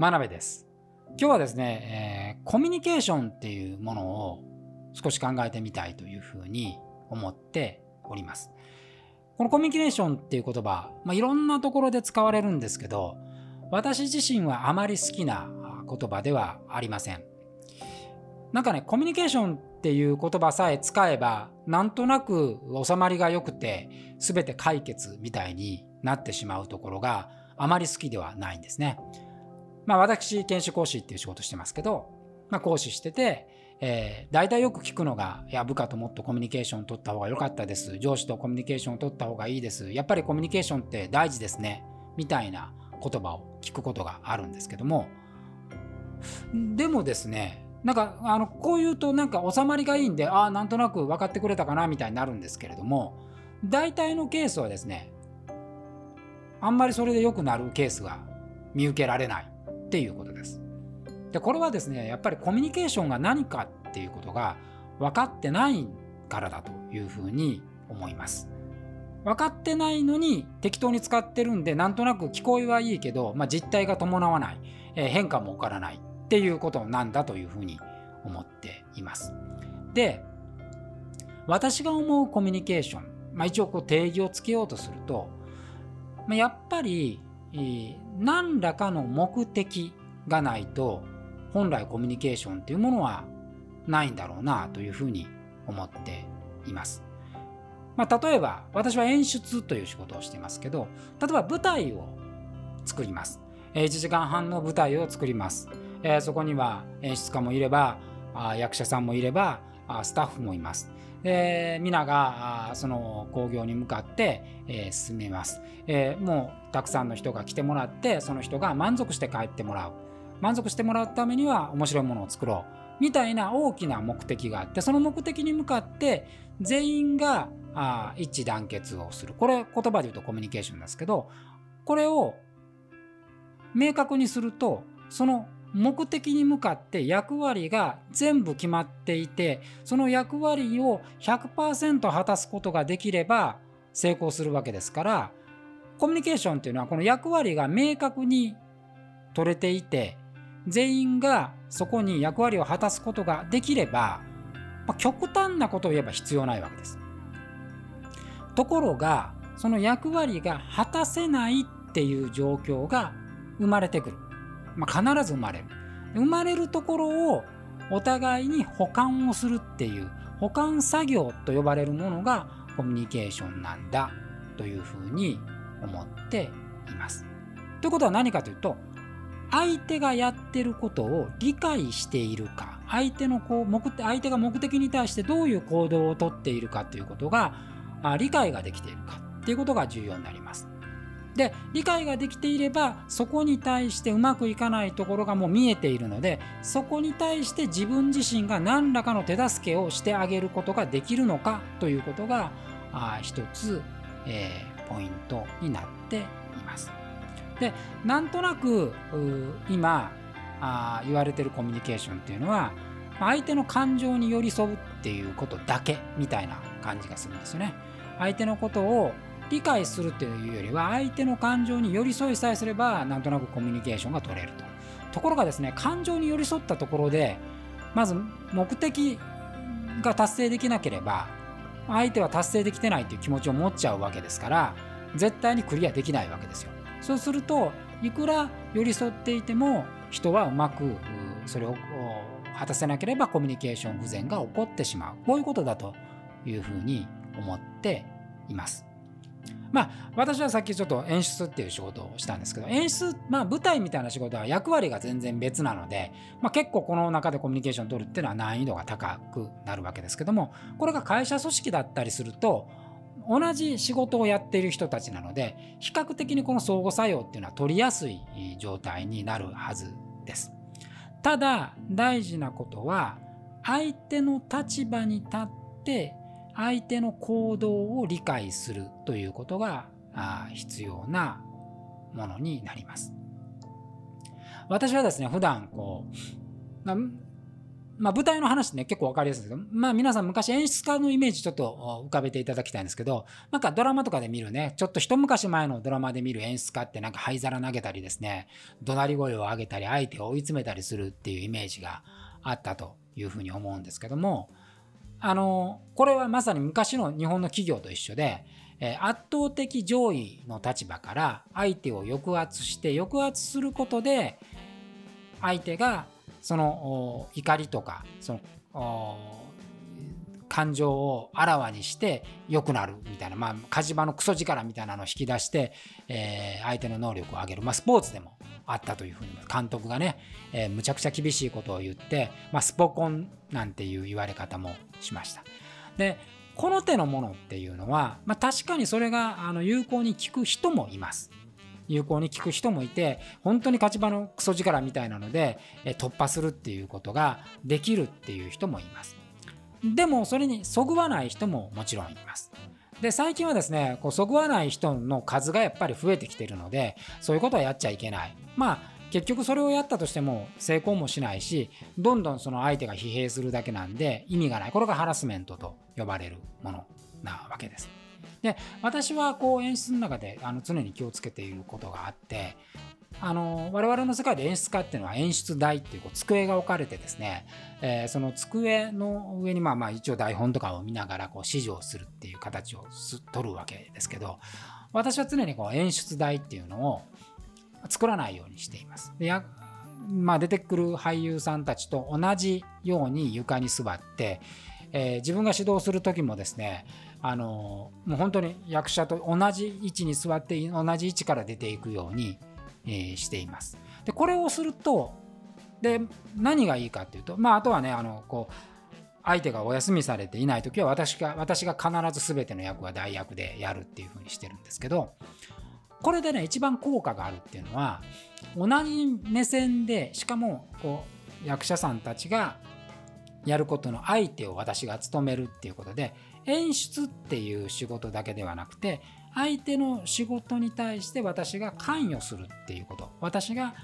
真鍋です。今日はですね、えー、コミュニケーションっていうものを少し考えてみたいというふうに思っております。このコミュニケーションっていう言葉、まあ、いろんなところで使われるんですけど私自身はあまり好きな言葉ではありません。なんかねコミュニケーションっていう言葉さえ使えばなんとなく収まりが良くて全て解決みたいになってしまうところがあまり好きではないんですね。まあ、私、研修講師っていう仕事してますけど、まあ、講師してて、えー、大体よく聞くのが、いや、部下ともっとコミュニケーション取った方が良かったです。上司とコミュニケーション取った方がいいです。やっぱりコミュニケーションって大事ですね。みたいな言葉を聞くことがあるんですけども、でもですね、なんか、あの、こう言うとなんか収まりがいいんで、ああ、なんとなく分かってくれたかな、みたいになるんですけれども、大体のケースはですね、あんまりそれで良くなるケースが見受けられないっていうことです。でこれはですねやっぱりコミュニケーションが何かっていうことが分かってないからだというふうに思います。分かってないのに適当に使ってるんでなんとなく聞こえはいいけど、まあ、実態が伴わない、えー、変化も起こらないっていうことなんだというふうに思っています。で私が思うコミュニケーション、まあ、一応こう定義をつけようとするとまやっぱり何らかの目的がないと本来コミュニケーションっていうものはないんだろうなというふうに思っています。まあ、例えば私は演出という仕事をしていますけど例えば舞台を作ります。1時間半の舞台を作ります。えそこには演出家もいれば役者さんもいればスタッフもいます。で皆がその興行に向かって、えー、進めます、えー、もうたくさんの人が来てもらってその人が満足して帰ってもらう。満足してもらうためには面白いものを作ろう。みたいな大きな目的があってその目的に向かって全員があ一致団結をする。これ言葉で言うとコミュニケーションですけどこれを明確にするとその目的に向かって役割が全部決まっていてその役割を100%果たすことができれば成功するわけですからコミュニケーションっていうのはこの役割が明確に取れていて全員がそこに役割を果たすことができれば、まあ、極端なことを言えば必要ないわけです。ところがその役割が果たせないっていう状況が生まれてくる。まあ、必ず生まれる。生まれるところをお互いに補完をするっていう補完作業と呼ばれるものがコミュニケーションなんだというふうに思っています。ということは何かというと相手がやってることを理解しているか相手のこう目相手が目的に対してどういう行動をとっているかということが理解ができているかっていうことが重要になります。で理解ができていればそこに対してうまくいかないところがもう見えているのでそこに対して自分自身が何らかの手助けをしてあげることができるのかということがあ一つ、えー、ポイントになっています。でなんとなく今あ言われてるコミュニケーションっていうのは相手の感情に寄り添うっていうことだけみたいな感じがするんですよね。相手のことを理解するというよりは相手の感情に寄り添いさえすればなんとなくコミュニケーションが取れると。ところがですね感情に寄り添ったところでまず目的が達成できなければ相手は達成できてないという気持ちを持っちゃうわけですから絶対にクリアできないわけですよ。そうするといくら寄り添っていても人はうまくそれを果たせなければコミュニケーション不全が起こってしまうこういうことだというふうに思っています。まあ私はさっきちょっと演出っていう仕事をしたんですけど演出まあ舞台みたいな仕事は役割が全然別なので、まあ、結構この中でコミュニケーションを取るっていうのは難易度が高くなるわけですけどもこれが会社組織だったりすると同じ仕事をやっている人たちなので比較的にこの相互作用っていうのは取りやすい状態になるはずです。ただ大事なことは相手の立場に立って相手の行動を理解するということが必要なものになります。私はですね、普段こう、まあ、舞台の話ね、結構わかりやすいんですけど、まあ、皆さん昔演出家のイメージちょっと浮かべていただきたいんですけど、なんかドラマとかで見るね、ちょっと一昔前のドラマで見る演出家ってなんか灰皿投げたりですね、怒鳴り声を上げたり、相手を追い詰めたりするっていうイメージがあったというふうに思うんですけども、あの、これはまさに昔の日本の企業と一緒で、え圧倒的上位の立場から相手を抑圧して抑圧することで相手がその怒りとかその感情をあらわにして良くなるみたいな、まあ、火事場のクソ力みたいなのを引き出して、えー、相手の能力を上げる、まあ、スポーツでもあったというふうに監督がね、えー、むちゃくちゃ厳しいことを言って、まあ、スポコンなんていう言われ方もしました。でこの手のものっていうのは、まあ、確かにそれがあの有効に効く人もいます。有効に効く人もいて本当に勝ち場のクソ力みたいなので突破するっていうことができるっていう人もいますでもそれにそぐわない人ももちろんいますで最近はですねこうそぐわない人の数がやっぱり増えてきてるのでそういうことはやっちゃいけないまあ結局それをやったとしても成功もしないしどんどんその相手が疲弊するだけなんで意味がないこれがハラスメントと呼ばれるものなわけです。で私はこう演出の中であの常に気をつけていることがあってあの我々の世界で演出家っていうのは演出台っていうこう机が置かれてですね、えー、その机の上にまあまあ一応台本とかを見ながらこう指示をするっていう形を取るわけですけど私は常にこう演出台っていうのを作らないようにしています。でやまあ、出てくる俳優さんたちと同じように床に座って、えー、自分が指導する時もですねあのもう本当に役者と同じ位置に座って同じ位置から出ていくように、え、しています。でこれをするとで何がいいかっていうと、まあ、あとはねあのこう相手がお休みされていない時は私が私が必ず全ての役は代役でやるっていうふうにしてるんですけどこれでね一番効果があるっていうのは同じ目線でしかもこう役者さんたちがやることの相手を私が務めるっていうことで演出っていう仕事だけではなくて相手の仕事に対して私が関与するっていうこと。私が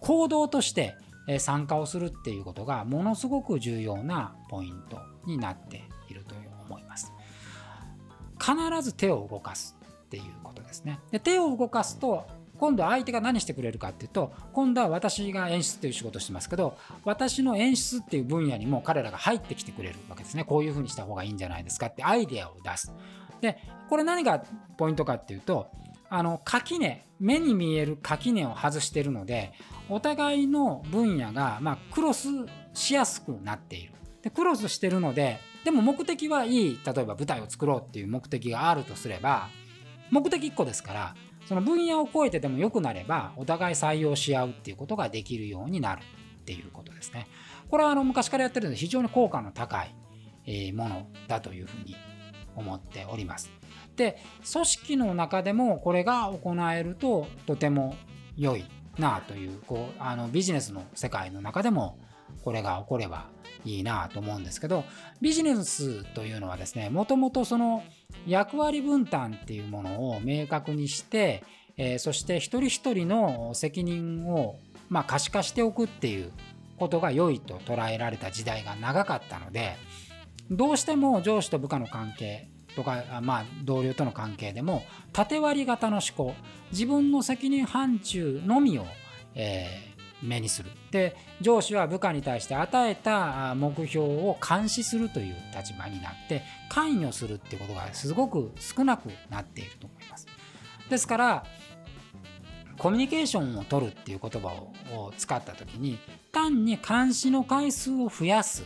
行動として参加をするっていうことがものすごく重要なポイントになっていると思います。必ず手を動かすっていうことですね。で手を動かすと今度は相手が何してくれるかっていうと今度は私が演出っていう仕事してますけど私の演出っていう分野にも彼らが入ってきてくれるわけですね。こういうふうにした方がいいんじゃないですかってアイデアを出す。でこれ何がポイントかっていうとあの垣根目に見える垣根を外してるのでお互いの分野が、まあ、クロスしやすくなっているでクロスしてるのででも目的はいい例えば舞台を作ろうっていう目的があるとすれば目的1個ですからその分野を超えてでも良くなればお互い採用し合うっていうことができるようになるっていうことですね。これはあの昔からやってるので非常に効果の高いものだというふうに思っております。で組織の中でもこれが行えるととても良いなあというこうあのビジネスの世界の中でもこれが起こればいいなと思うんですけどビジネスというのはですねもともとその役割分担っていうものを明確にして、えー、そして一人一人の責任を、まあ、可視化しておくっていうことが良いと捉えられた時代が長かったのでどうしても上司と部下の関係とか、まあ、同僚との関係でも縦割り型の思考自分の責任範疇のみを、え目にする。で上司は部下に対して与えた目標を監視するという立場になって関与するっていうことがすごく少なくなっていると思います。ですからコミュニケーションを取るっていう言葉を使った時に単に監視の回数を増やす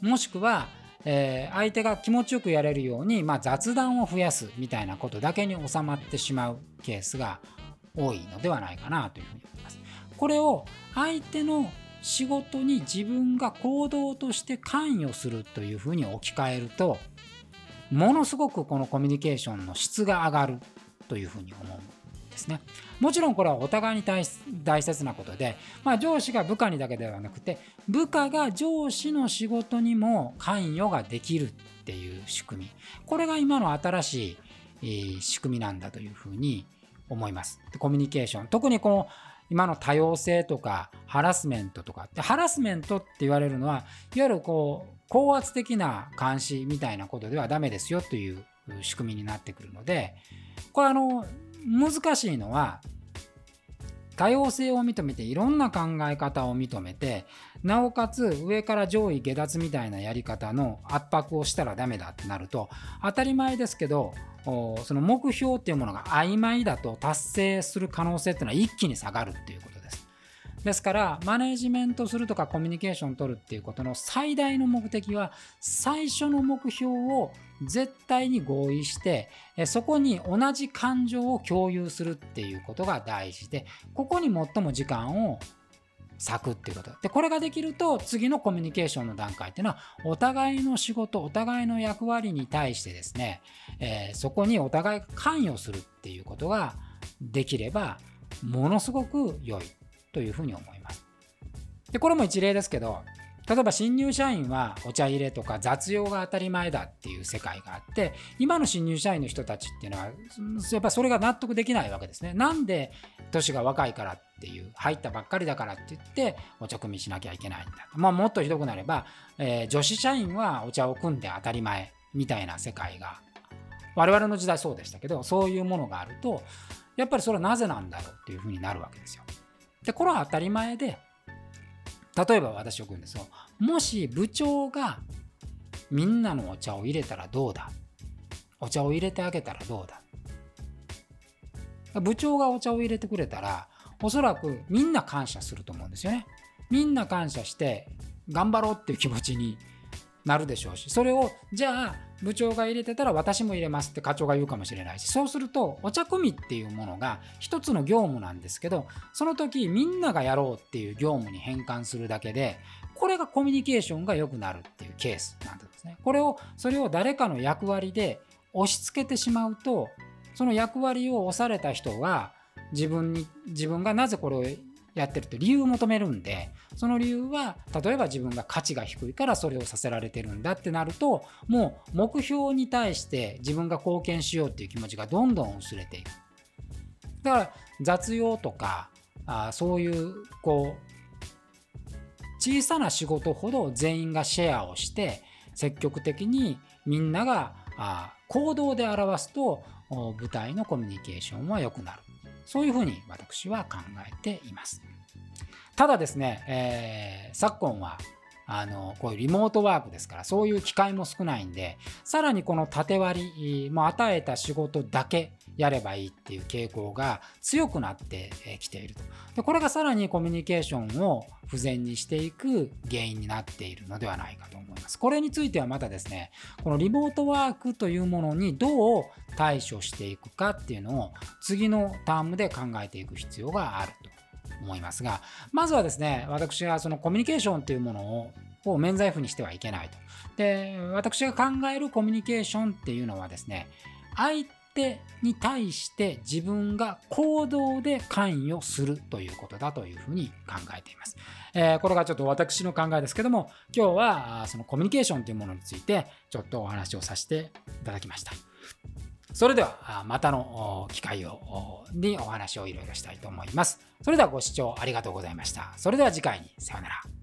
もしくは、えー、相手が気持ちよくやれるように、まあ、雑談を増やすみたいなことだけに収まってしまうケースが多いのではないかなというふうに思います。これを相手の仕事に自分が行動として関与するというふうに置き換えるとものすごくこのコミュニケーションの質が上がるというふうに思うんですね。もちろんこれはお互いに大切なことで、まあ、上司が部下にだけではなくて部下が上司の仕事にも関与ができるっていう仕組みこれが今の新しい仕組みなんだというふうに思います。コミュニケーション特にこの今の多様性とかハラスメントとかでハラスメントって言われるのはいわゆるこう高圧的な監視みたいなことではダメですよという仕組みになってくるのでこれあの難しいのは多様性を認めていろんな考え方を認めてなおかつ上から上位下脱みたいなやり方の圧迫をしたらダメだってなると当たり前ですけどその目標っていうものが曖昧だと達成する可能性っていうのは一気に下がるっていうことです。からマネジメントするとかコミュニケーション取るっていうことの最大の目的は最初の目標を絶対に合意してそこに同じ感情を共有するっていうことが大事でここに最も時間を咲くっていうことでこれができると次のコミュニケーションの段階っていうのはお互いの仕事お互いの役割に対してですね、えー、そこにお互い関与するっていうことができればものすごく良いというふうに思います。でこれも一例ですけど例えば新入社員はお茶入れとか雑用が当たり前だっていう世界があって今の新入社員の人たちっていうのはやっぱそれが納得できないわけですね。なんで年が若いからっていう入ったばっかりだからって言ってお茶組みしなきゃいけないんだ。まあ、もっとひどくなれば、えー、女子社員はお茶を組んで当たり前みたいな世界が我々の時代そうでしたけどそういうものがあるとやっぱりそれはなぜなんだろうっていうふうになるわけですよ。でこれは当たり前で例えば私よく言うんですよ。もし部長がみんなのお茶を入れたらどうだ？お茶を入れてあげたらどうだ？部長がお茶を入れてくれたらおそらくみんな感謝すると思うんですよね。みんな感謝して頑張ろうっていう気持ちになるでしょうしそれをじゃあ部長が入れてたら私も入れますって課長が言うかもしれないしそうするとお茶組みっていうものが一つの業務なんですけどその時みんながやろうっていう業務に変換するだけでこれがコミュニケーションが良くなるっていうケースなんですね。これをそれを誰かの役割で押し付けてしまうとその役割を押された人が自分に自分がなぜこれをやってると理由を求めるんでその理由は例えば自分が価値が低いからそれをさせられてるんだってなるともう目標に対して自分が貢献しようっていう気持ちがどんどん薄れていく。だから雑用とかあそういうこう小さな仕事ほど全員がシェアをして積極的にみんながあ行動で表すと舞台のコミュニケーションは良くなる。そういうふうに私は考えています。ただですね、えー、昨今はあのこういうリモートワークですからそういう機会も少ないんでさらにこの縦割りも与えた仕事だけやればいいっていう傾向が強くなってきているとでこれがさらにコミュニケーションを不全にしていく原因になっているのではないかと思いますこれについてはまたですねこのリモートワークというものにどう対処していくかっていうのを次のタームで考えていく必要があると思いますがまずはですね私はそのコミュニケーションというものをを免罪符にしてはいけないと。で私が考えるコミュニケーションっていうのはですね相手に対して自分が行動で関与するということだというふうに考えています。えー、これがちょっと私の考えですけども今日はそのコミュニケーションというものについてちょっとお話をさせていただきました。それではまたの機会をにお話をいろいろしたいと思います。それではご視聴ありがとうございました。それでは次回にさようなら。